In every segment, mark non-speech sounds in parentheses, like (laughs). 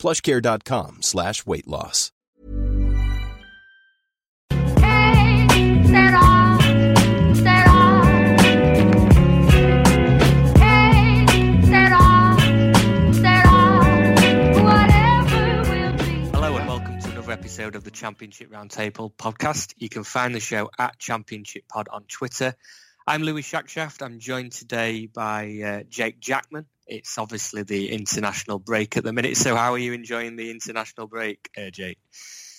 plushcare.com slash weight loss. Hello and welcome to another episode of the Championship Roundtable podcast. You can find the show at Championship Pod on Twitter. I'm Louis Shackshaft. I'm joined today by uh, Jake Jackman. It's obviously the international break at the minute. So how are you enjoying the international break, uh, Jake?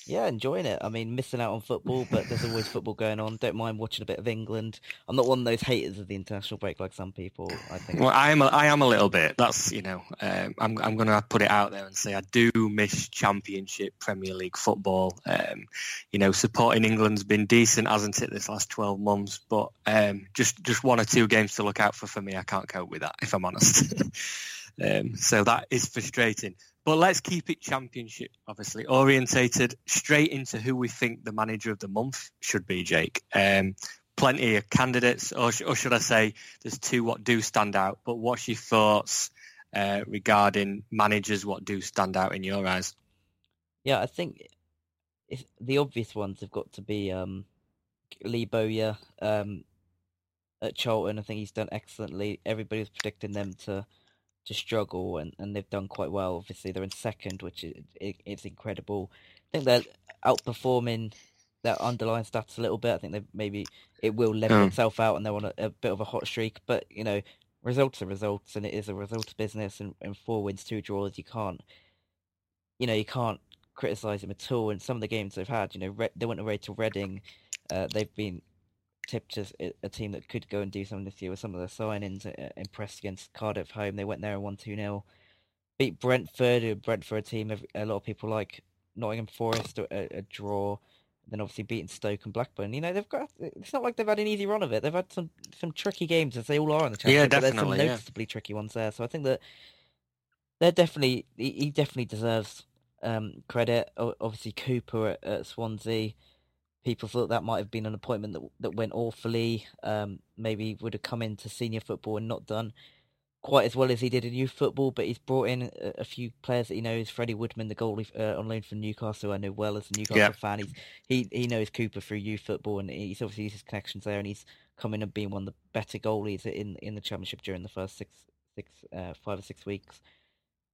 Yeah, enjoying it. I mean, missing out on football, but there's always football going on. Don't mind watching a bit of England. I'm not one of those haters of the international break like some people. I think. Well, I am. A, I am a little bit. That's you know. Um, I'm. I'm going to put it out there and say I do miss Championship Premier League football. Um, you know, supporting England's been decent, hasn't it, this last 12 months? But um, just just one or two games to look out for for me. I can't cope with that, if I'm honest. (laughs) um, so that is frustrating. But let's keep it championship, obviously, orientated straight into who we think the manager of the month should be, Jake. Um, plenty of candidates, or, sh- or, should I say, there's two what do stand out. But what's your thoughts uh, regarding managers? What do stand out in your eyes? Yeah, I think the obvious ones have got to be um, Lee Bowyer um, at Charlton. I think he's done excellently. Everybody's predicting them to to struggle, and, and they've done quite well. Obviously, they're in second, which is it, it's incredible. I think they're outperforming their underlying stats a little bit. I think they maybe it will level mm. itself out, and they're on a, a, bit of a hot streak. But you know, results are results, and it is a results business. And, and four wins, two draws, you can't, you know, you can't criticize them at all. And some of the games they've had, you know, Re- they went away to Reading. Uh, they've been tipped as a team that could go and do something this year with some of the signings. Uh, impressed against Cardiff home. They went there and won 2 0. Beat Brentford, Brentford a team a lot of people like. Nottingham Forest, a, a draw. Then obviously beating Stoke and Blackburn. You know, they've got. It's not like they've had an easy run of it. They've had some some tricky games, as they all are in the championship. Yeah, definitely. But there's some noticeably yeah. tricky ones there. So I think that they're definitely. He, he definitely deserves um, credit. Obviously, Cooper at, at Swansea people thought that might have been an appointment that that went awfully. Um, maybe would have come into senior football and not done quite as well as he did in youth football. But he's brought in a, a few players that he knows. Freddie Woodman, the goalie uh, on loan from Newcastle, I know well as a Newcastle yeah. fan. He's, he he knows Cooper through youth football, and he's obviously used his connections there, and he's coming and being one of the better goalies in in the championship during the first six six uh, five or six weeks.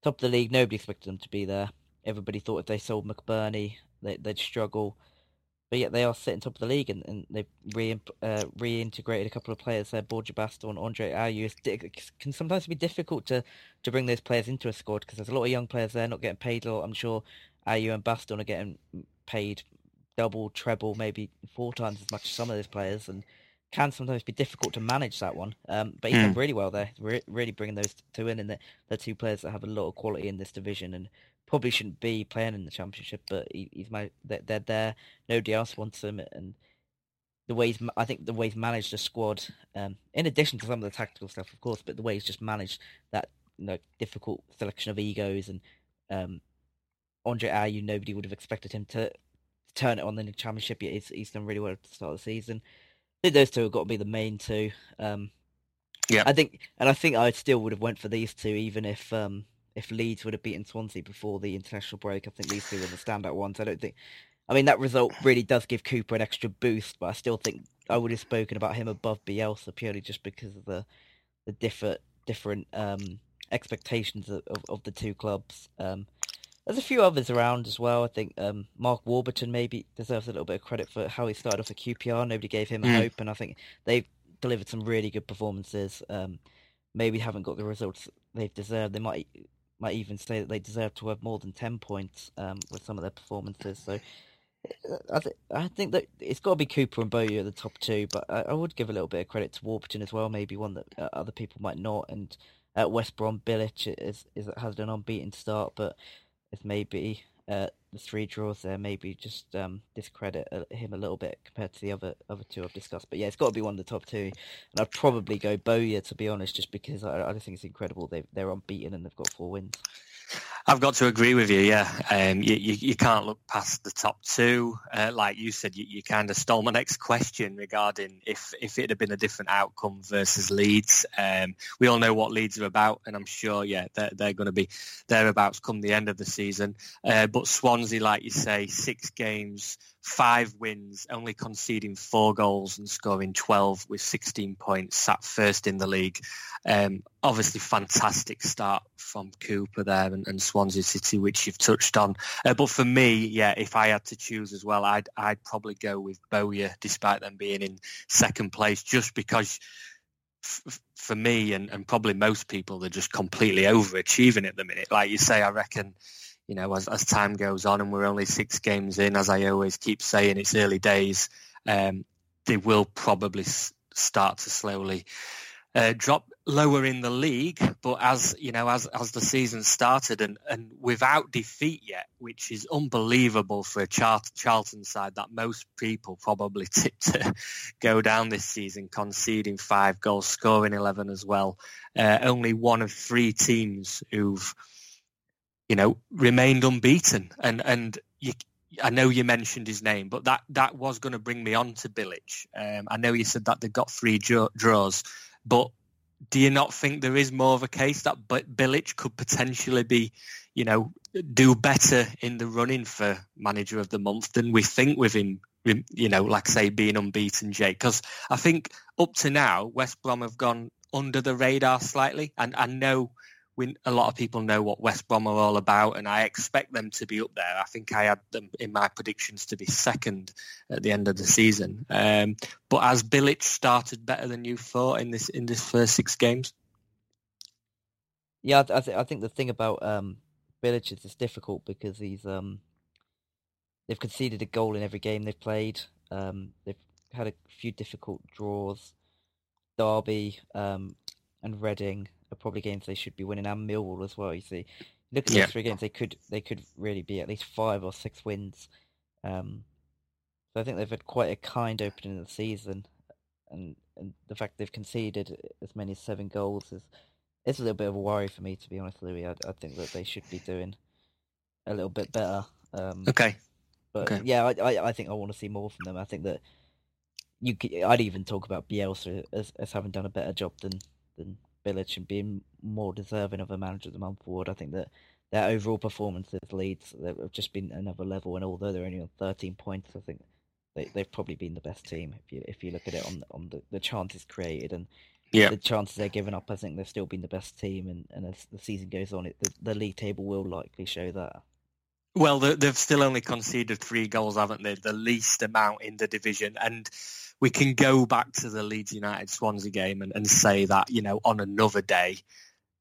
Top of the league, nobody expected them to be there. Everybody thought if they sold McBurnie, they, they'd struggle but yet they are sitting top of the league, and, and they've re uh, reintegrated a couple of players there. Borja Bastón and Andre Ayew. It can sometimes be difficult to, to bring those players into a squad because there's a lot of young players there not getting paid a lot. I'm sure Ayew and Bastón are getting paid double, treble, maybe four times as much as some of those players, and can sometimes be difficult to manage that one. Um, but he's mm. done really well there, Re- really bringing those two in, and they're, they're two players that have a lot of quality in this division, and probably shouldn't be playing in the championship, but he, he's they're there. Nobody else wants them, and the way he's, I think the way he's managed the squad, um, in addition to some of the tactical stuff, of course, but the way he's just managed that you know, difficult selection of egos and um, Andre Ayew, nobody would have expected him to turn it on in the championship. Yet he's, he's done really well at the start of the season. I think those two have got to be the main two. Um, yeah, I think, and I think I still would have went for these two, even if um, if Leeds would have beaten Swansea before the international break. I think these two were the standout ones. I don't think. I mean, that result really does give Cooper an extra boost, but I still think I would have spoken about him above Bielsa purely just because of the the different different um, expectations of, of, of, the two clubs. Um, there's a few others around as well. I think um, Mark Warburton maybe deserves a little bit of credit for how he started off at QPR. Nobody gave him a mm. hope, and I think they've delivered some really good performances. Um, maybe haven't got the results they've deserved. They might might even say that they deserve to have more than 10 points um, with some of their performances. So uh, I, th- I think that it's got to be Cooper and Bowyer at the top two, but I, I, would give a little bit of credit to Warburton as well, maybe one that uh, other people might not. And at West Brom, Bilic is, is, has an unbeaten start, but it's maybe uh, the three draws there maybe just um, discredit uh, him a little bit compared to the other other two I've discussed. But yeah, it's got to be one of the top two, and I'd probably go Bowyer to be honest, just because I, I think it's incredible they they're unbeaten and they've got four wins. I've got to agree with you. Yeah, um, you, you, you can't look past the top two. Uh, like you said, you, you, kind of stole my next question regarding if if it had been a different outcome versus Leeds. Um, we all know what Leeds are about, and I'm sure, yeah, they're, they're going to be thereabouts come the end of the season. Uh, but Swansea, like you say, six games, five wins, only conceding four goals and scoring 12 with 16 points, sat first in the league. Um, obviously, fantastic start from Cooper there and, and Swansea City, which you've touched on. Uh, but for me, yeah, if I had to choose as well, I'd I'd probably go with Bowyer, despite them being in second place, just because for me and, and probably most people, they're just completely overachieving at the minute. Like you say, I reckon you know, as, as time goes on and we're only six games in, as I always keep saying, it's early days, um, they will probably s- start to slowly uh, drop lower in the league. But as you know, as as the season started and, and without defeat yet, which is unbelievable for a Char- Charlton side that most people probably (laughs) tipped to go down this season, conceding five goals, scoring eleven as well. Uh, only one of three teams who've you know, remained unbeaten. And and you, I know you mentioned his name, but that, that was going to bring me on to Bilic. Um, I know you said that they got three draws, but do you not think there is more of a case that Bilic could potentially be, you know, do better in the running for manager of the month than we think with him, you know, like say being unbeaten, Jake? Because I think up to now, West Brom have gone under the radar slightly, and I know we, a lot of people know what West Brom are all about, and I expect them to be up there. I think I had them in my predictions to be second at the end of the season. Um, but has Bilic started better than you thought in this in this first six games? Yeah, I, th- I think the thing about um, Bilic is it's difficult because he's um, they've conceded a goal in every game they've played. Um, they've had a few difficult draws, Derby um, and Reading are probably games they should be winning, and Millwall as well. You see, look at those three games; they could they could really be at least five or six wins. Um, so I think they've had quite a kind opening of the season, and and the fact they've conceded as many as seven goals is it's a little bit of a worry for me, to be honest, Louis. I, I think that they should be doing a little bit better. Um, okay. But okay. yeah, I, I, I think I want to see more from them. I think that you could, I'd even talk about Bielsa as, as having done a better job than than Bilic and being more deserving of a manager of the month award. I think that their overall performance as Leeds have just been another level. And although they're only on 13 points, I think they, they've probably been the best team if you if you look at it on on the, the chances created and yeah. the chances they're giving up. I think they've still been the best team. And, and as the season goes on, it the, the league table will likely show that. Well, they've still only conceded three goals, haven't they? The least amount in the division, and we can go back to the Leeds United Swansea game and, and say that you know on another day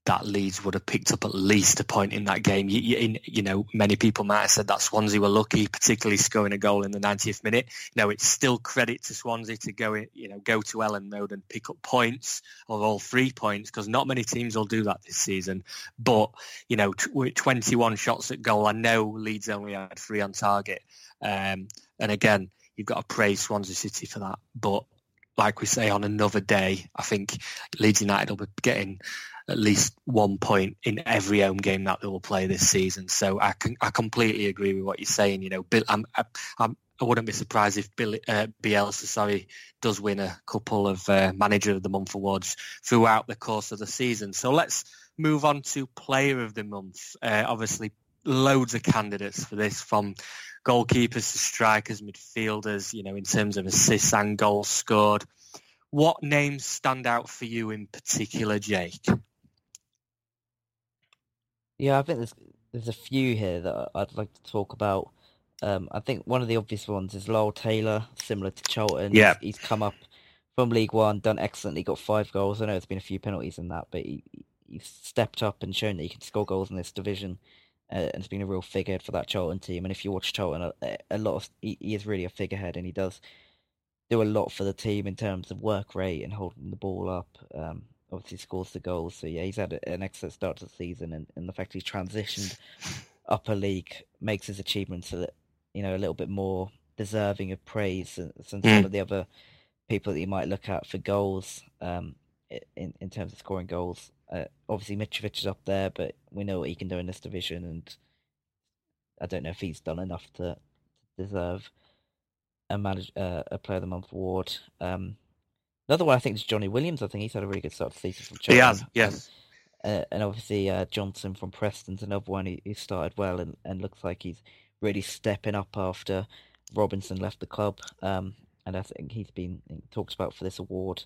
that Leeds would have picked up at least a point in that game. You, you, you, know, many people might have said that Swansea were lucky, particularly scoring a goal in the 90th minute. No, it's still credit to Swansea to go, you know, go to Elland Road and pick up points or all three points because not many teams will do that this season. But you know, 21 shots at goal. I know Leeds only had three on target, um, and again, you've got to praise Swansea City for that. But like we say, on another day, I think Leeds United will be getting at least one point in every home game that they will play this season. So I can I completely agree with what you're saying. You know, Bill, I'm, I'm I wouldn't be surprised if Bill, uh, Bielsa, sorry, does win a couple of uh, Manager of the Month awards throughout the course of the season. So let's move on to Player of the Month. Uh, obviously, loads of candidates for this, from goalkeepers to strikers, midfielders, you know, in terms of assists and goals scored. What names stand out for you in particular, Jake? Yeah, I think there's there's a few here that I'd like to talk about. Um, I think one of the obvious ones is Lyle Taylor, similar to Charlton. Yeah. He's, he's come up from League One, done excellently, got five goals. I know there's been a few penalties in that, but he, he's stepped up and shown that he can score goals in this division uh, and has been a real figurehead for that Charlton team. And if you watch Charlton, a, a lot of he, he, is really a figurehead, and he does do a lot for the team in terms of work rate and holding the ball up. Um, obviously, scores the goals. So yeah, he's had an excellent start to the season, and, and the fact he's transitioned (laughs) upper league makes his achievements a, you know a little bit more deserving of praise than, than mm. some of the other people that you might look at for goals um, in in terms of scoring goals. Uh, obviously, Mitrovic is up there, but we know what he can do in this division, and I don't know if he's done enough to, to deserve a manage uh, a Player of the Month award. Um, another one I think is Johnny Williams. I think he's had a really good start to the season from Chelsea. He has, yes. Uh, and obviously uh, Johnson from Preston's another one who, who started well and, and looks like he's really stepping up after Robinson left the club. Um, and I think he's been talked about for this award.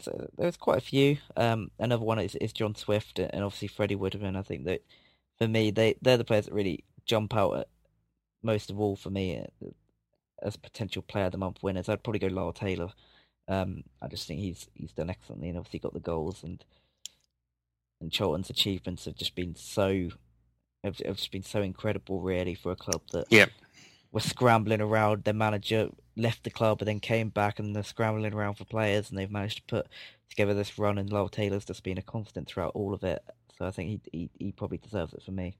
So there's quite a few. Um, another one is, is John Swift and obviously Freddie Woodman. I think that for me, they they're the players that really jump out at most of all for me uh, as potential player of the month winners. I'd probably go Lyle Taylor. Um, I just think he's he's done excellently and obviously got the goals and and Charlton's achievements have just been so have, have just been so incredible really for a club that yeah. were scrambling around. Their manager left the club and then came back and they're scrambling around for players and they've managed to put together this run and Lyle Taylor's just been a constant throughout all of it. So I think he he, he probably deserves it for me.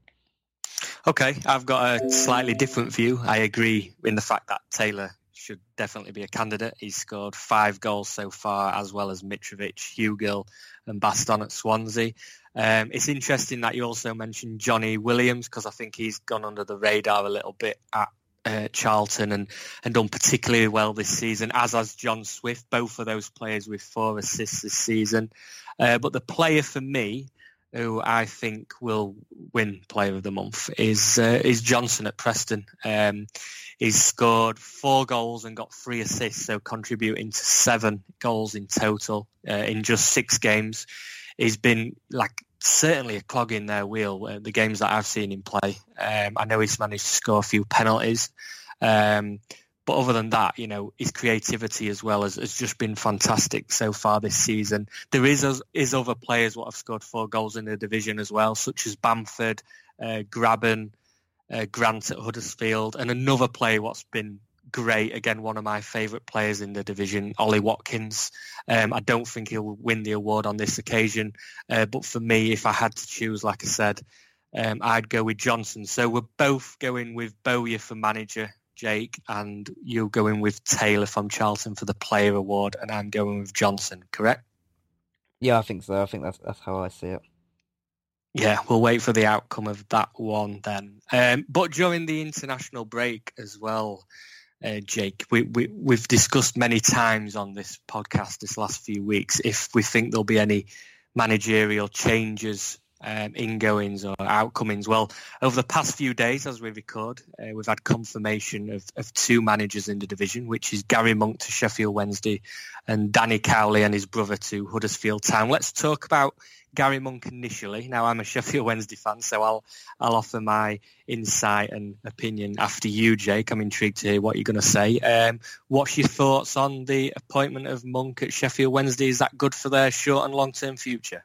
Okay, I've got a slightly different view. I agree in the fact that Taylor should definitely be a candidate. He's scored five goals so far, as well as Mitrovic, Hugill, and Baston at Swansea. Um, it's interesting that you also mentioned Johnny Williams because I think he's gone under the radar a little bit at uh, Charlton and, and done particularly well this season, as has John Swift, both of those players with four assists this season. Uh, but the player for me who I think will win Player of the Month is uh, is Johnson at Preston. Um, he's scored four goals and got three assists, so contributing to seven goals in total uh, in just six games. He's been like certainly a clog in their wheel. Uh, the games that I've seen him play, um, I know he's managed to score a few penalties. Um, but other than that, you know, his creativity as well has, has just been fantastic so far this season. There is is other players what have scored four goals in the division as well, such as Bamford, uh, Grabban, uh, Grant at Huddersfield, and another player what's been great. Again, one of my favourite players in the division, Ollie Watkins. Um, I don't think he'll win the award on this occasion, uh, but for me, if I had to choose, like I said, um, I'd go with Johnson. So we're both going with Bowyer for manager Jake, and you're going with Taylor from Charlton for the Player Award, and I'm going with Johnson. Correct? Yeah, I think so. I think that's that's how I see it. Yeah, we'll wait for the outcome of that one then. Um, but during the international break as well, uh, Jake, we, we, we've discussed many times on this podcast this last few weeks if we think there'll be any managerial changes um, ingoings or outcomings. Well, over the past few days, as we record, uh, we've had confirmation of, of two managers in the division, which is Gary Monk to Sheffield Wednesday and Danny Cowley and his brother to Huddersfield Town. Let's talk about Gary Monk initially. Now, I'm a Sheffield Wednesday fan, so I'll I'll offer my insight and opinion after you, Jake. I'm intrigued to hear what you're going to say. Um, what's your thoughts on the appointment of Monk at Sheffield Wednesday? Is that good for their short and long-term future?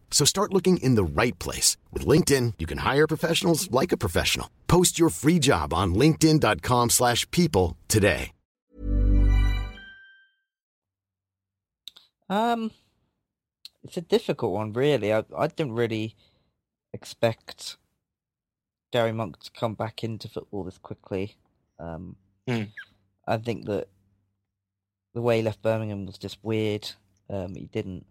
So start looking in the right place. With LinkedIn, you can hire professionals like a professional. Post your free job on linkedin.com slash people today. Um, It's a difficult one, really. I, I didn't really expect Gary Monk to come back into football this quickly. Um, mm. I think that the way he left Birmingham was just weird. Um, he didn't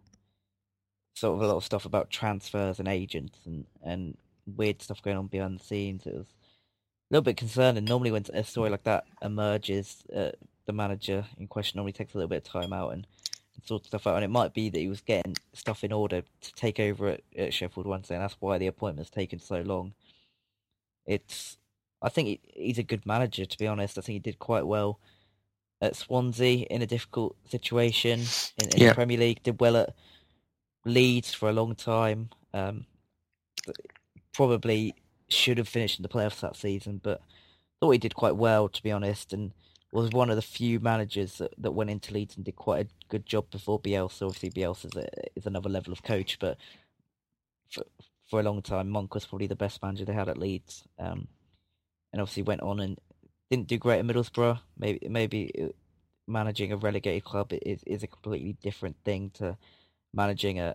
sort of a lot of stuff about transfers and agents and, and weird stuff going on behind the scenes. It was a little bit concerning. Normally, when a story like that emerges, uh, the manager in question normally takes a little bit of time out and, and sort stuff out. And it might be that he was getting stuff in order to take over at, at Sheffield Wednesday, and that's why the appointment's taken so long. It's, I think he, he's a good manager. To be honest, I think he did quite well at Swansea in a difficult situation in, in yeah. the Premier League. Did well at Leeds for a long time. Um, probably should have finished in the playoffs that season, but thought he did quite well, to be honest, and was one of the few managers that, that went into Leeds and did quite a good job before Bielsa. Obviously, Bielsa is, a, is another level of coach, but for, for a long time, Monk was probably the best manager they had at Leeds. Um, and obviously went on and didn't do great at Middlesbrough. Maybe maybe managing a relegated club is is a completely different thing to managing a,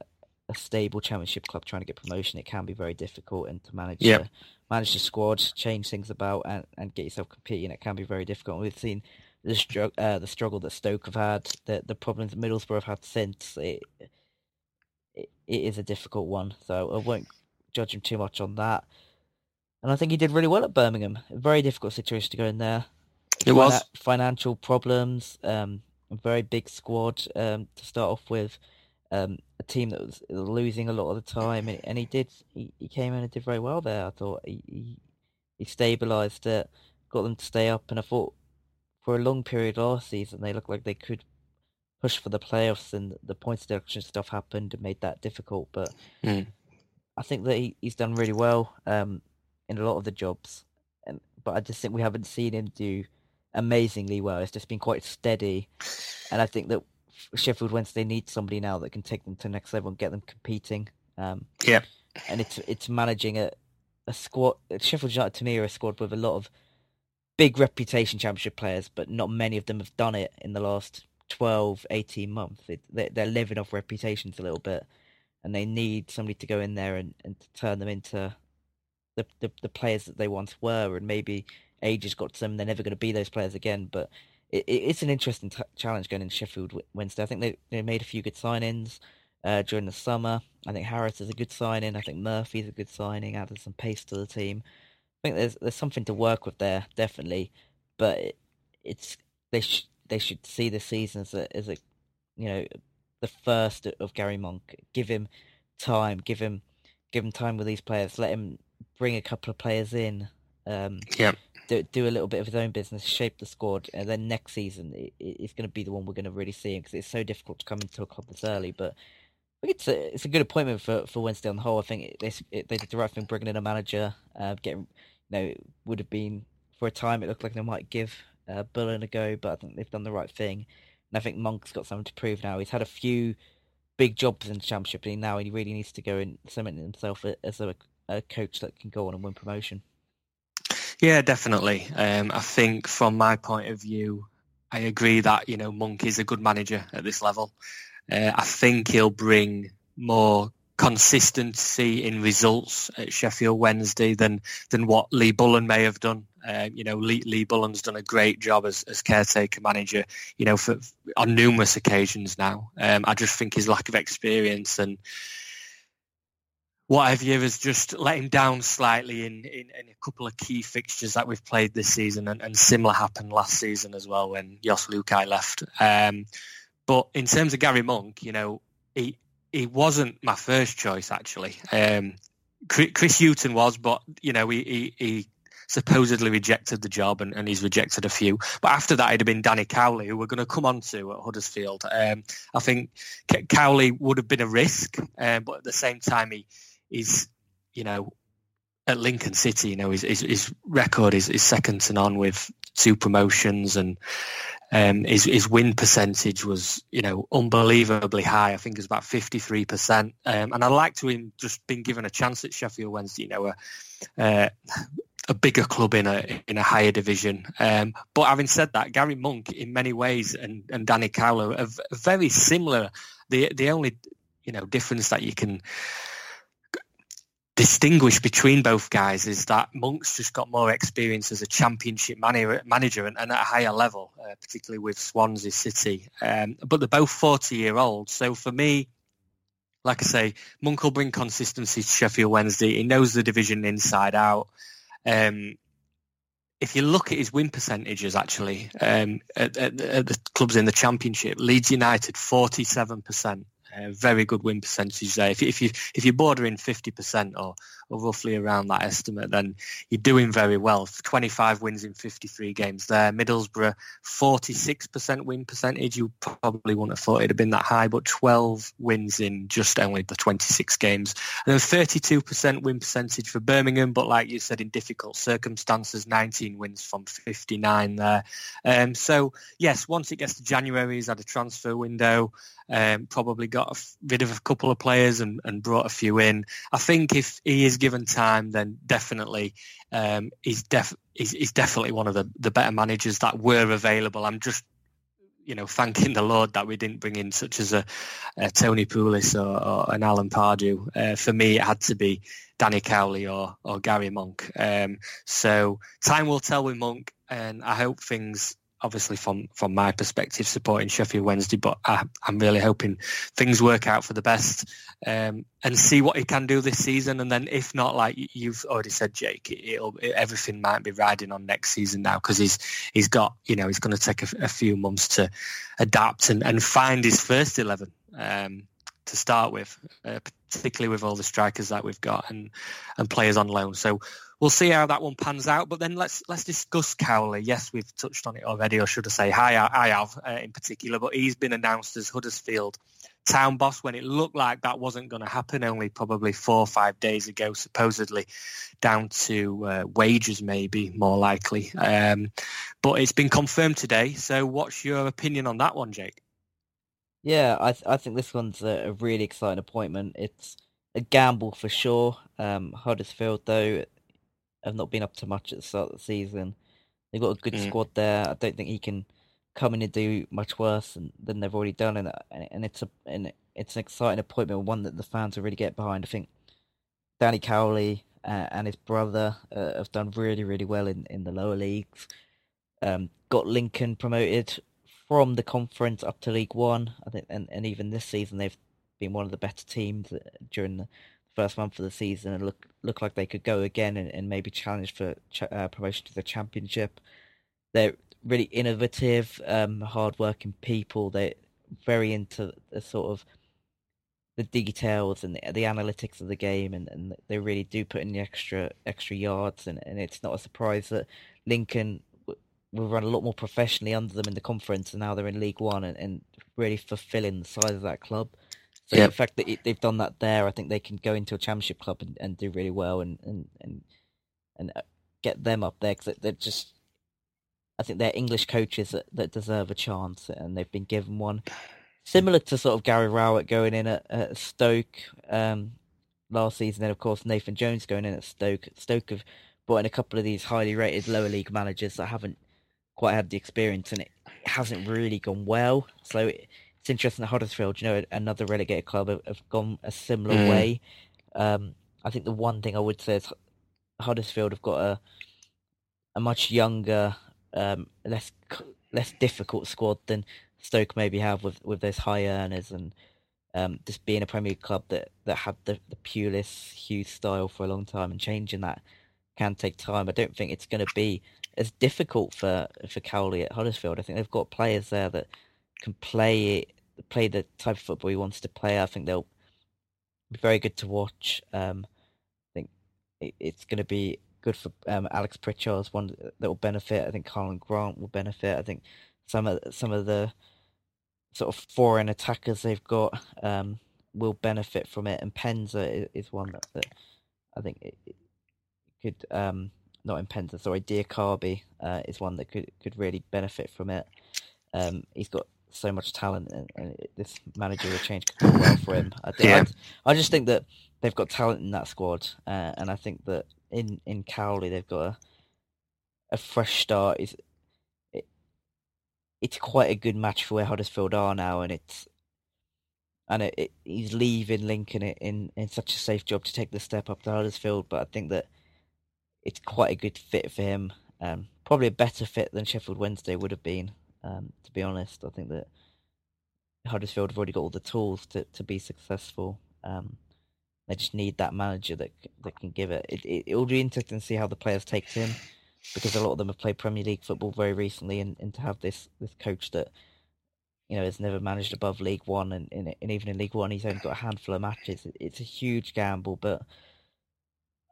a stable championship club trying to get promotion. It can be very difficult, and to manage yep. the, manage the squad, change things about, and, and get yourself competing, it can be very difficult. we've seen the struggle, uh, the struggle that Stoke have had, the the problems that Middlesbrough have had since. It, it, it is a difficult one, so I won't judge him too much on that. And I think he did really well at Birmingham. A very difficult situation to go in there. It was financial problems, um, a very big squad um, to start off with, um, a team that was losing a lot of the time, and, and he did. He, he, came in and did very well there. I thought he he, he stabilised it, got them to stay up, and I thought for a long period last season they looked like they could push for the playoffs, and the points deduction stuff happened and made that difficult. But mm. I think that he, he's done really well um, in a lot of the jobs, and but I just think we haven't seen him do amazingly well. It's just been quite steady, and I think that Sheffield Wednesday need somebody now that can take them to the next level and get them competing. Um, yeah, and it's it's managing a a squad. Sheffield United to me are a squad with a lot of big reputation championship players, but not many of them have done it in the last 12, 18 months. It, they're, they're living off reputations a little bit, and they need somebody to go in there and, and to turn them into the, the, the players that they once were, and maybe age has got to them. They're never going to be those players again. But it, it's an interesting t- challenge going into Sheffield Wednesday. I think they they made a few good signings uh, during the summer. I think Harris is a good signing. I think Murphy's a good signing. Added some pace to the team. I think there's there's something to work with there, definitely. But it, it's they sh- they should see the season as a as a you know the first of Gary Monk. Give him time. Give him give him time with these players. Let him bring a couple of players in. Um, yeah do, do a little bit of his own business, shape the squad, and then next season it, it's going to be the one we're going to really see because it's so difficult to come into a club this early. But it's a it's a good appointment for, for Wednesday on the whole. I think they it, they did the right thing bringing in a manager. Uh, getting you know would have been for a time it looked like they might give uh, Bullen a go, but I think they've done the right thing. And I think Monk's got something to prove now. He's had a few big jobs in the championship, and now he really needs to go and cement himself as a, a coach that can go on and win promotion. Yeah, definitely. Um, I think from my point of view, I agree that you know Monk is a good manager at this level. Uh, I think he'll bring more consistency in results at Sheffield Wednesday than than what Lee Bullen may have done. Uh, you know, Lee, Lee Bullen's done a great job as, as caretaker manager. You know, for on numerous occasions now. Um, I just think his lack of experience and what have you has just let him down slightly in, in, in, a couple of key fixtures that we've played this season, and, and similar happened last season as well when Jos Luhukay left. Um, but in terms of Gary Monk, you know, he he wasn't my first choice actually. Um, Chris Hughton was, but you know, he, he, he supposedly rejected the job and, and, he's rejected a few. But after that, it'd have been Danny Cowley, who we're going to come on to at Huddersfield. Um, I think Cowley would have been a risk, um, but at the same time, he is, you know, at Lincoln City, you know, his, his, his record is, is second to none with two promotions and um, his, his win percentage was, you know, unbelievably high. I think it was about 53%. Um, and I like to him just being given a chance at Sheffield Wednesday, you know, a, uh, a bigger club in a in a higher division. Um, but having said that, Gary Monk in many ways and, and Danny Cowley are very similar. The the only you know difference that you can distinguish between both guys is that Monk's just got more experience as a championship manager, manager and, and at a higher level, uh, particularly with Swansea City. Um, but they're both 40 year olds. So for me, like I say, Monk will bring consistency to Sheffield Wednesday. He knows the division inside out. Um, if you look at his win percentages, actually, um, at, at, at, the clubs in the Championship, Leeds United forty-seven percent, uh, very good win percentage there. If, if you if you're bordering fifty percent or or roughly around that estimate, then you're doing very well. 25 wins in 53 games there. Middlesbrough, 46% win percentage. You probably wouldn't have thought it'd have been that high, but 12 wins in just only the 26 games. And then 32% win percentage for Birmingham, but like you said, in difficult circumstances, 19 wins from 59 there. Um, so, yes, once it gets to January, he's had a transfer window. Um, probably got rid of a couple of players and, and brought a few in. I think if he is given time, then definitely um, he's, def- he's, he's definitely one of the, the better managers that were available. I'm just you know, thanking the Lord that we didn't bring in such as a, a Tony Pulis or, or, an Alan Pardew. Uh, for me, it had to be Danny Cowley or, or Gary Monk. Um, so time will tell with Monk, and I hope things obviously from from my perspective supporting Sheffield Wednesday, but I, am really hoping things work out for the best um, and see what he can do this season. And then if not, like you've already said, Jake, it, everything might be riding on next season now because he's he's got you know he's going to take a, a, few months to adapt and, and find his first eleven. Um, to start with, uh, particularly with all the strikers that we've got and, and players on loan. So we'll see how that one pans out. But then let's let's discuss Cowley. Yes, we've touched on it already, or should I say, hi, I, I have uh, in particular. But he's been announced as Huddersfield town boss when it looked like that wasn't going to happen. Only probably four or five days ago, supposedly down to uh, wages, maybe more likely. Um, but it's been confirmed today. So, what's your opinion on that one, Jake? Yeah, I th- I think this one's a, a, really exciting appointment. It's a gamble for sure. Um, Huddersfield, though, have not been up to much at the start of the season. They've got a good mm. squad there. I don't think he can come in and do much worse than, than they've already done, and and it's a and it's an exciting appointment, one that the fans will really get behind. I think Danny Cowley uh, and his brother uh, have done really really well in, in the lower leagues. Um, got Lincoln promoted from the conference up to League One. I think, and, and even this season they've been one of the better teams uh, during the first month of the season and look look like they could go again and, and maybe challenge for ch- uh, promotion to the championship. They're really innovative, um, hardworking people. They're very into the sort of the details and the, the analytics of the game, and, and they really do put in the extra extra yards. And, and it's not a surprise that Lincoln will run a lot more professionally under them in the conference, and now they're in League One and, and really fulfilling the size of that club. So yep. the fact that they've done that there, I think they can go into a championship club and, and do really well and and and, and uh, get them up there because they're just. I think they're English coaches that, that deserve a chance, and they've been given one. Similar to sort of Gary Rowett going in at, at Stoke um, last season, and of course Nathan Jones going in at Stoke. Stoke have brought in a couple of these highly rated lower league managers that haven't quite had the experience, and it hasn't really gone well. So it, it's interesting that Huddersfield, you know, another relegated club, have, have gone a similar mm. way. Um, I think the one thing I would say is Huddersfield have got a a much younger, um, less less difficult squad than Stoke maybe have with with those high earners and um, just being a Premier League club that, that had the the Pulis Hughes style for a long time and changing that can take time. I don't think it's going to be as difficult for for Cowley at Huddersfield. I think they've got players there that can play play the type of football he wants to play. I think they'll be very good to watch. Um, I think it, it's going to be good for um, Alex Pritchard one that will benefit. I think Karlan Grant will benefit. I think some of some of the sort of foreign attackers they've got um, will benefit from it. And Penza is, is one that, that, I think it, it could um, not in Penza, sorry, Diakhaby uh, is one that could could really benefit from it. Um, he's got so much talent, and, and this managerial change could go well for him. I, yeah. I, I, just think that they've got talent in that squad, uh, and I think that in in Cowley they've got a a fresh start. Is it, it's quite a good match for where Huddersfield are now, and it's and it, it, he's leaving Lincoln in in such a safe job to take the step up to Huddersfield. But I think that it's quite a good fit for him. Um, probably a better fit than Sheffield Wednesday would have been. Um, to be honest, I think that Huddersfield have already got all the tools to, to be successful. Um, they just need that manager that that can give it. It, it. it will be interesting to see how the players take to him. because a lot of them have played Premier League football very recently, and, and to have this this coach that you know has never managed above League One, and, and, and even in League One he's only got a handful of matches. It's a huge gamble, but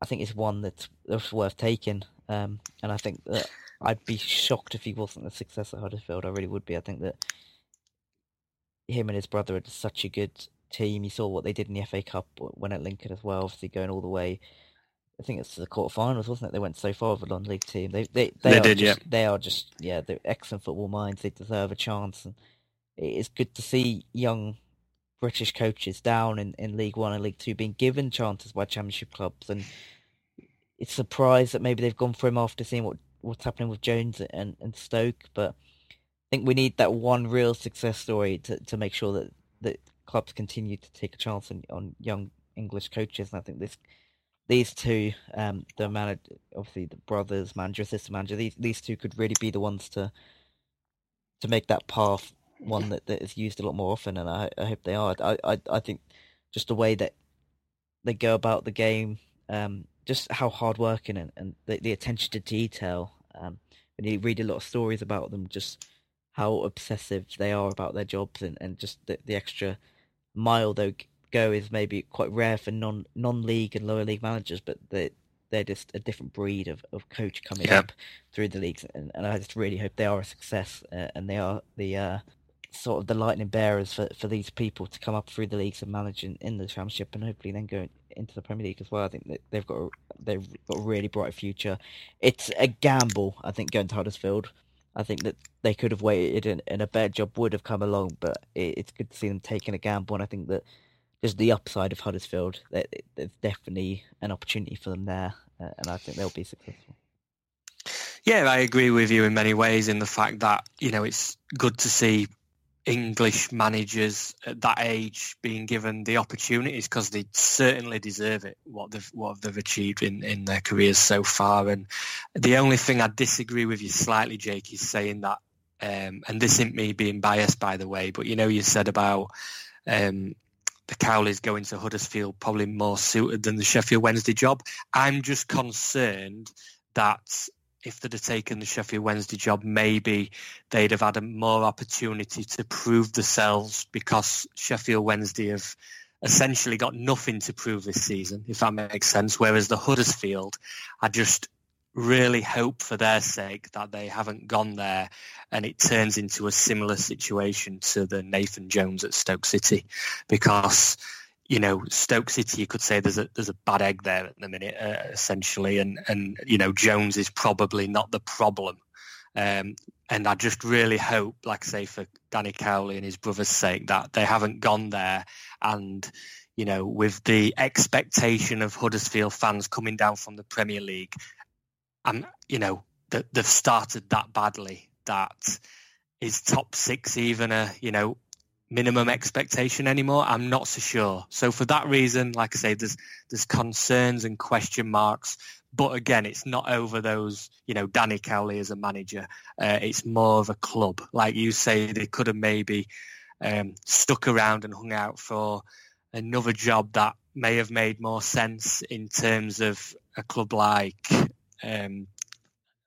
I think it's one that's, that's worth taking. Um, and I think that I'd be shocked if he wasn't a success at Huddersfield. I really would be. I think that him and his brother are such a good team. You saw what they did in the FA Cup when at Lincoln as well, obviously going all the way. I think it's the quarterfinals, wasn't it? They went so far with a non-league team. They they they, they are did, just, yeah. They are just yeah, they're excellent football minds. They deserve a chance, and it's good to see young British coaches down in, in League One and League Two being given chances by Championship clubs. And it's surprised that maybe they've gone for him after seeing what what's happening with Jones and, and Stoke. But I think we need that one real success story to, to make sure that, that clubs continue to take a chance on, on young English coaches. And I think this these two, um, the manager, obviously the brothers, manager, assistant manager, these these two could really be the ones to to make that path one that, that is used a lot more often, and I, I hope they are. I, I I think just the way that they go about the game, um, just how hardworking and, and the, the attention to detail. Um, when you read a lot of stories about them, just how obsessive they are about their jobs and, and just the, the extra mile they'll go is maybe quite rare for non non league and lower league managers, but they they're just a different breed of, of coach coming Yeah. up through the leagues, and, and I just really hope they are a success uh, and they are the uh, sort of the lightning bearers for, for these people to come up through the leagues and manage in, in the championship and hopefully then go into the Premier League as well. I think that they've got a, they've got a really bright future. It's a gamble, I think, going to Huddersfield. I think that they could have waited and, and a better job would have come along, but it, it's good to see them taking a gamble. And I think that just the upside of Huddersfield, there, there's definitely an opportunity for them there, uh, and I think they'll be successful. Yeah, I agree with you in many ways in the fact that, you know, it's good to see English managers at that age being given the opportunities because they certainly deserve it, what they've, what they've achieved in, in their careers so far. And the only thing I disagree with you slightly, Jake, is saying that, um, and this isn't me being biased, by the way, but you know, you said about um, the Cowleys going to Huddersfield probably more suited than the Sheffield Wednesday job. I'm just concerned that if they'd have taken the Sheffield Wednesday job, maybe they'd have had a more opportunity to prove themselves because Sheffield Wednesday have essentially got nothing to prove this season, if that makes sense. Whereas the Huddersfield, I just really hope for their sake that they haven't gone there and it turns into a similar situation to the Nathan Jones at Stoke City because you know Stoke City you could say there's a there's a bad egg there at the minute uh, essentially and and you know Jones is probably not the problem. Um, and I just really hope like say for Danny Cowley and his brother's sake that they haven't gone there and you know with the expectation of Huddersfield fans coming down from the Premier League and you know that they've started that badly that is top six even a you know minimum expectation anymore? I'm not so sure. So for that reason like i say there's there's concerns and question marks. But again it's not over those you know danny cowley as a manager. Uh, it's more of a club. Like you say they could have maybe um, stuck around and hung out for another job that may have made more sense in terms of a club like um,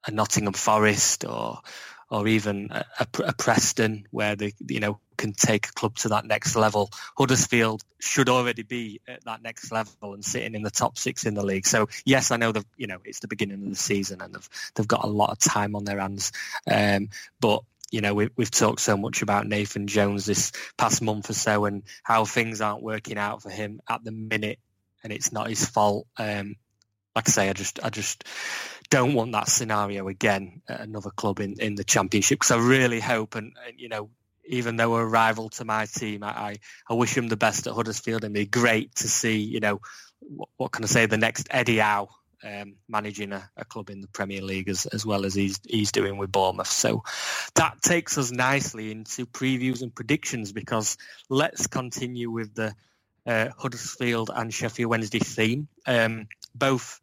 a Nottingham Forest or or even a, a, Preston where they you know can take a club to that next level. Huddersfield should already be at that next level and sitting in the top six in the league. So yes, I know that you know it's the beginning of the season and they've they've got a lot of time on their hands, um, but you know, we, we've talked so much about Nathan Jones this past month or so and how things aren't working out for him at the minute, and it's not his fault. Um, like I say, I just, I just don't want that scenario again at another club in, in the championship because I really hope, and, and you know, even though a rival to my team, I, I, wish him the best at Huddersfield, and it'd be great to see, you know, what, what can I say, the next Eddie Howe um, managing a, a, club in the Premier League as, as well as he's he's doing with Bournemouth. So that takes us nicely into previews and predictions because let's continue with the uh, Huddersfield and Sheffield Wednesday theme. Um, both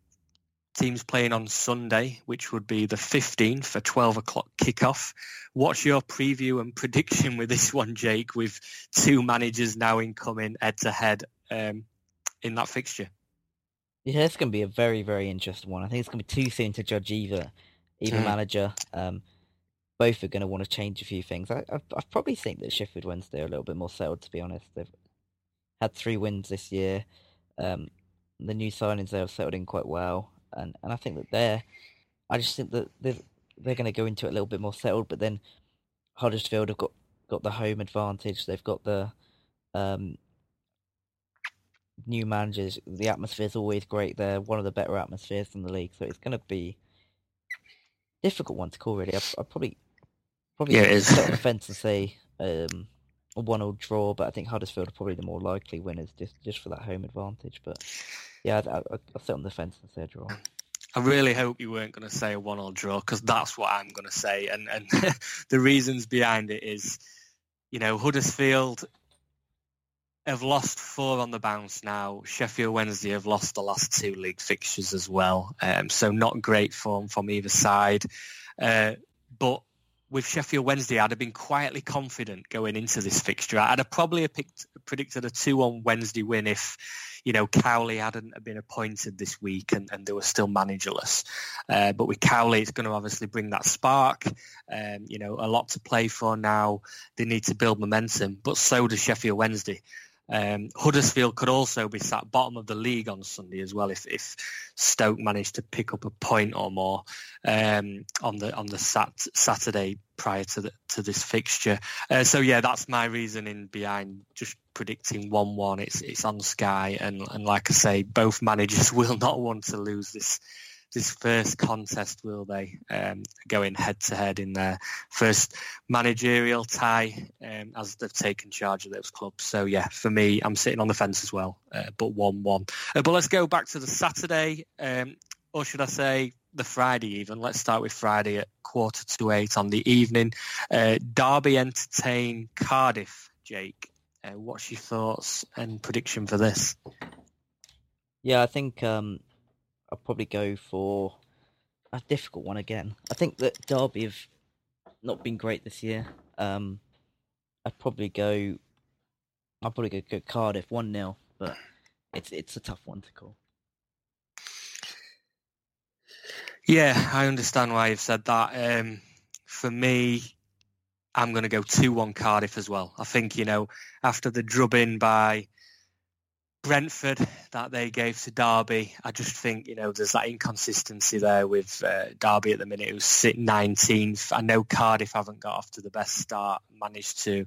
teams playing on Sunday, which would be the 15th for 12 o'clock kickoff. What's your preview and (laughs) prediction with this one, Jake, with two managers now incoming head to head um, in that fixture? Yeah, it's going to be a very, very interesting one. I think it's going to be too soon to judge either either Mm. manager. Um, both are going to want to change a few things. I, I, I probably think that Sheffield Wednesday are a little bit more settled, to be honest. They've had three wins this year. Um, the new signings they have settled in quite well, and, and I think that they're. I just think that they're they're going to go into it a little bit more settled. But then Huddersfield have got got the home advantage. They've got the um, new managers. The atmosphere is always great. They're one of the better atmospheres in the league, so it's going to be difficult one to call. Really, I, I probably probably Yeah, it is. on the fence and say um, a one-all draw, but I think Huddersfield are probably the more likely winners just just for that home advantage. But yeah, I, I, I'll sit on the fence and say draw. I really hope you weren't going to say a one-all draw because that's what I'm going to say, and and (laughs) the reasons behind it is, you know, Huddersfield have lost four on the bounce now. Sheffield Wednesday have lost the last two league fixtures as well, um, so not great form from either side. Uh, but with Sheffield Wednesday, I'd have been quietly confident going into this fixture. I'd have probably have picked, predicted a two-on Wednesday win if, you know, Cowley hadn't been appointed this week and, and they were still managerless. Uh, but with Cowley, it's going to obviously bring that spark. Um, you know, a lot to play for now. They need to build momentum, but so does Sheffield Wednesday. Um, Huddersfield could also be sat bottom of the league on Sunday as well if, if Stoke managed to pick up a point or more um, on the on the sat, Saturday prior to the, to this fixture. Uh, so yeah, that's my reasoning behind just predicting one-one. It's it's on Sky, and and like I say, both managers (laughs) will not want to lose this this first contest, will they? Um, going head to head in their first managerial tie um, as they've taken charge of those clubs. So yeah, for me, I'm sitting on the fence as well, uh, but one-one. Uh, but let's go back to the Saturday, um, or should I say the Friday even? Let's start with Friday at quarter to eight on the evening. Uh, Derby entertain Cardiff. Jake, uh, what's your thoughts and prediction for this? Yeah, I think um, I'll probably go for a difficult one again. I think that Derby have not been great this year. Um, I'd probably go. I'll probably go, go Cardiff one 0 but it's it's a tough one to call. Yeah, I understand why you've said that. Um, for me, I'm going to go 2-1 Cardiff as well. I think, you know, after the drubbing by Brentford that they gave to Derby, I just think, you know, there's that inconsistency there with uh, Derby at the minute who's sitting 19th. I know Cardiff haven't got off to the best start, managed to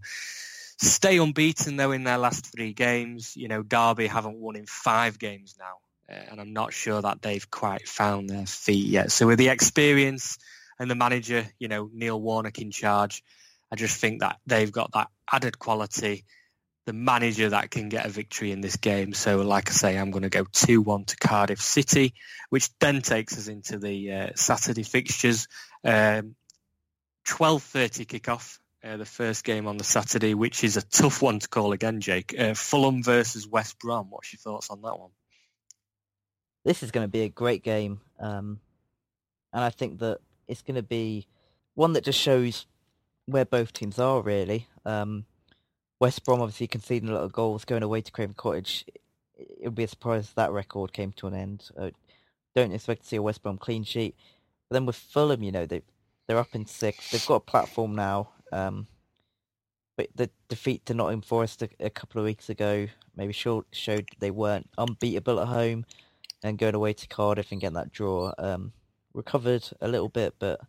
stay unbeaten though in their last three games. You know, Derby haven't won in five games now. Uh, and I'm not sure that they've quite found their feet yet. So with the experience and the manager, you know, Neil Warnock in charge, I just think that they've got that added quality, the manager that can get a victory in this game. So like I say, I'm going to go 2-1 to Cardiff City, which then takes us into the uh, Saturday fixtures. Um, 12.30 kickoff, uh, the first game on the Saturday, which is a tough one to call again, Jake. Uh, Fulham versus West Brom. What's your thoughts on that one? This is going to be a great game, um, and I think that it's going to be one that just shows where both teams are really. Um, West Brom obviously conceding a lot of goals, going away to Craven Cottage. It would be a surprise that record came to an end. Don't expect to see a West Brom clean sheet. But then with Fulham, you know, they they're up in six. They've got a platform now. Um, but the defeat to Nottingham Forest a, a couple of weeks ago maybe showed, showed they weren't unbeatable at home, and going away to Cardiff and getting that draw. Um, recovered a little bit, but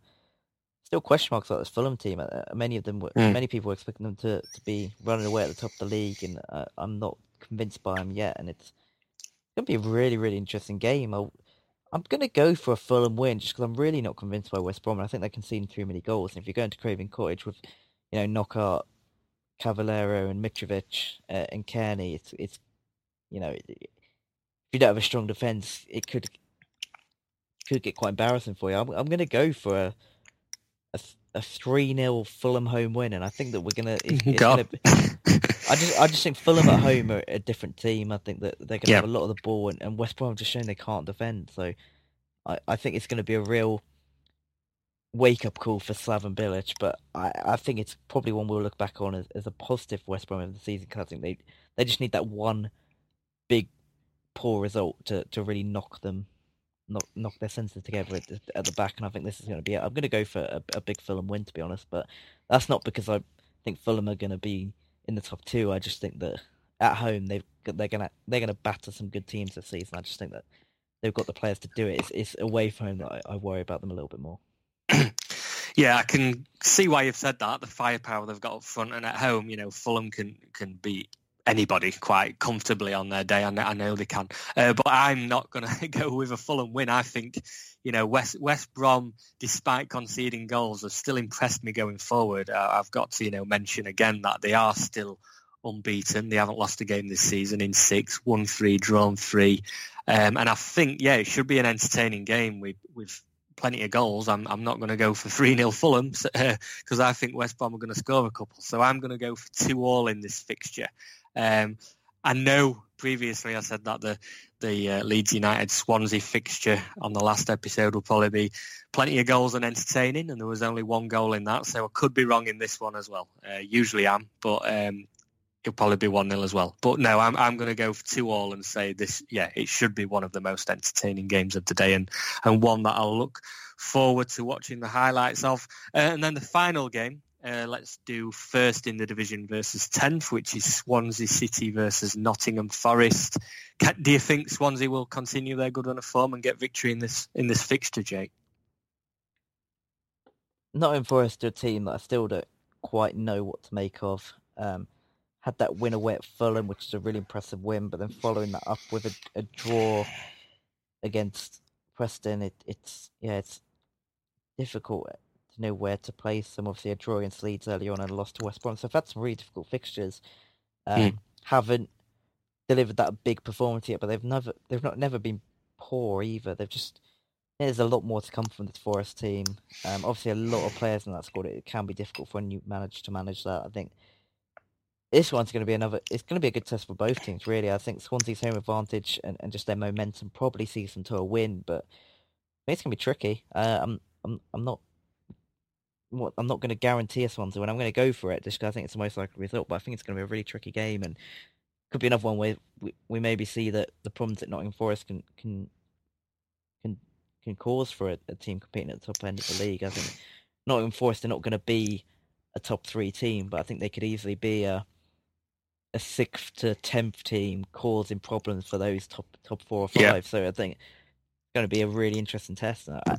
still question marks about this Fulham team. Uh, many of them, were, Mm. many people were expecting them to, to be running away at the top of the league, and uh, I'm not convinced by them yet. And it's going to be a really, really interesting game. I'll, I'm going to go for a Fulham win just because I'm really not convinced by West Brom. And I think they're conceding too many goals. And if you're going to Craven Cottage with, you know, Knockaert, Cavaleiro, and Mitrovic uh, and Cairney, it's it's you know, if you don't have a strong defence, it could could get quite embarrassing for you. I'm, I'm going to go for a a, three 0 Fulham home win, and I think that we're gonna. It's, it's God. gonna I just I just think Fulham at home are a different team. I think that they're going to Yeah. have a lot of the ball, and, and West Brom have just shown they can't defend. So I, I think it's going to be a real wake up call for Slaven Bilic. But I, I think it's probably one we'll look back on as, as a positive West Brom of the season because I think they they just need that one big poor result to, to really knock them knock knock their senses together at the, at the back, and I think this is going to be it. I'm going to go for a, a big Fulham win, to be honest, but that's not because I think Fulham are going to be in the top two. I just think that at home they've they're gonna they're gonna batter some good teams this season. I just think that they've got the players to do it. It's, it's away from home that I, I worry about them a little bit more. (clears throat) yeah, I can see why you've said that. The firepower they've got up front and at home, you know, Fulham can can beat anybody quite comfortably on their day. I know, I know they can, uh, but I'm not going (laughs) to go with a Fulham win. I think, you know, West West Brom, despite conceding goals, have still impressed me going forward. Uh, I've got to, you know, mention again that they are still unbeaten. They haven't lost a game this season in six, won three, drawn three. Um, and I think, yeah, it should be an entertaining game with, with plenty of goals. I'm, I'm not going to go for (laughs) 3-0 Fulham (laughs) because uh, I think West Brom are going to score a couple. So I'm going to go for 2 all in this fixture. Um, I know previously I said that the the uh, Leeds United Swansea fixture on the last episode will probably be plenty of goals and entertaining, and there was only one goal in that, so I could be wrong in this one as well. Uh, usually am, but um, it'll probably be 1-0 as well. But no, I'm, I'm going to go for 2 all and say this, yeah, it should be one of the most entertaining games of the day and, and one that I'll look forward to watching the highlights of. Uh, and then the final game, uh, let's do first in the division versus 10th, which is Swansea City versus Nottingham Forest. Can, do you think Swansea will continue their good run of form and get victory in this in this fixture, Jake? Nottingham Forest are a team that I still don't quite know what to make of. Um, had that win away at Fulham, which is a really impressive win, but then following that up with a, a draw against Preston, it, it's yeah, it's difficult to know where to place them. Obviously, a draw against Leeds early on and a loss to West Brom, so I've had some really difficult fixtures. Um, mm. Haven't delivered that big performance yet, but they've never they've not never been poor either. They've just there's a lot more to come from this Forest team. Um, obviously, a lot of players in that squad. It can be difficult for when you manage to manage that. I think this one's going to be another. It's going to be a good test for both teams, really. I think Swansea's home advantage and, and just their momentum probably sees them to a win, but it's going to be tricky. Uh, I'm I'm I'm not. What I'm not going to guarantee a Swansea when I'm going to go for it just because I think it's the most likely result. But I think it's going to be a really tricky game and could be another one where we, we maybe see that the problems that Nottingham Forest can can can can cause for a, a team competing at the top end of the league. I think Nottingham Forest are not going to be a top three team, but I think they could easily be a a sixth to tenth team causing problems for those top top four or five. Yeah. So I think it's going to be a really interesting test. I, I,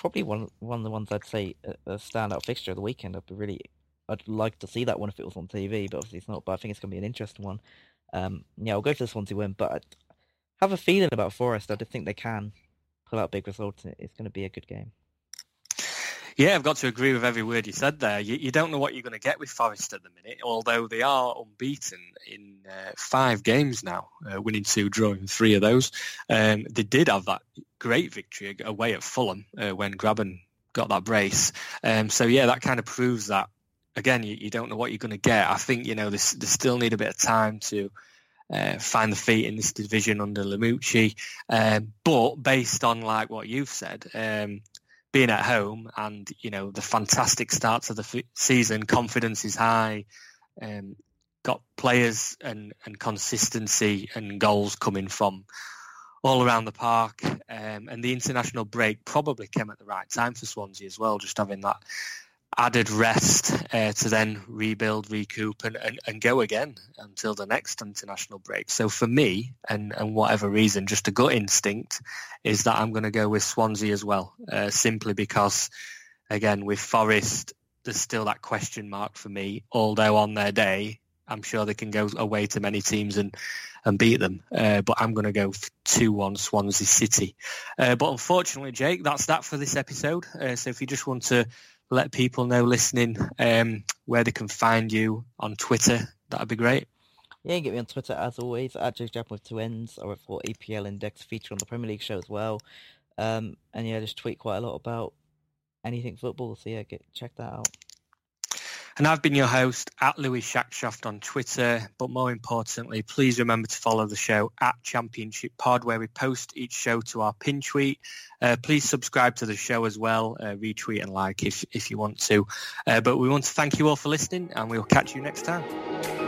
probably one one of the ones I'd say a, standout fixture of the weekend. I'd be really I'd like to see that one if it was on TV, but obviously it's not. But I think it's going to be an interesting one. Um, yeah, I'll go for one to win, but I have a feeling about Forest. I do think they can pull out big results. It's going to be a good game. Yeah, I've got to agree with every word you said there. You, you don't know what you're going to get with Forest at the minute, although they are unbeaten in uh, five games now, uh, winning two, drawing three of those. Um, they did have that great victory away at Fulham uh, when Grabban got that brace. Um, so yeah, that kind of proves that again, you, you don't know what you're going to get. I think you know they, they still need a bit of time to. Uh, find the feet in this division under Lamouchi. Um, but based on like what you've said, um, being at home and you know the fantastic starts of the f- season, confidence is high. Um, got players and, and consistency and goals coming from all around the park. Um, and the international break probably came at the right time for Swansea as well, just having that added rest uh, to then rebuild, recoup, and, and, and go again until the next international break. So for me, and, and whatever reason, just a gut instinct is that I'm going to go with Swansea as well, uh, simply because, again, with Forest, there's still that question mark for me, although on their day, I'm sure they can go away to many teams and, and beat them. Uh, but I'm going to go 2-1 Swansea City. Uh, but unfortunately, Jake, that's that for this episode. Uh, so if you just want to let people know listening um, where they can find you on Twitter. That'd be great. Yeah, you can get me on Twitter as always at Jake Japan with two. I wrote for EPL Index feature on the Premier League show as well. Um, and yeah, just tweet quite a lot about anything football. So yeah, get check that out. And I've been your host at Louis Shackshaft on Twitter. But more importantly, please remember to follow the show at Championship Pod, where we post each show to our pin tweet. Uh, please subscribe to the show as well, uh, retweet and like if, if you want to. Uh, but we want to thank you all for listening, and we'll catch you next time.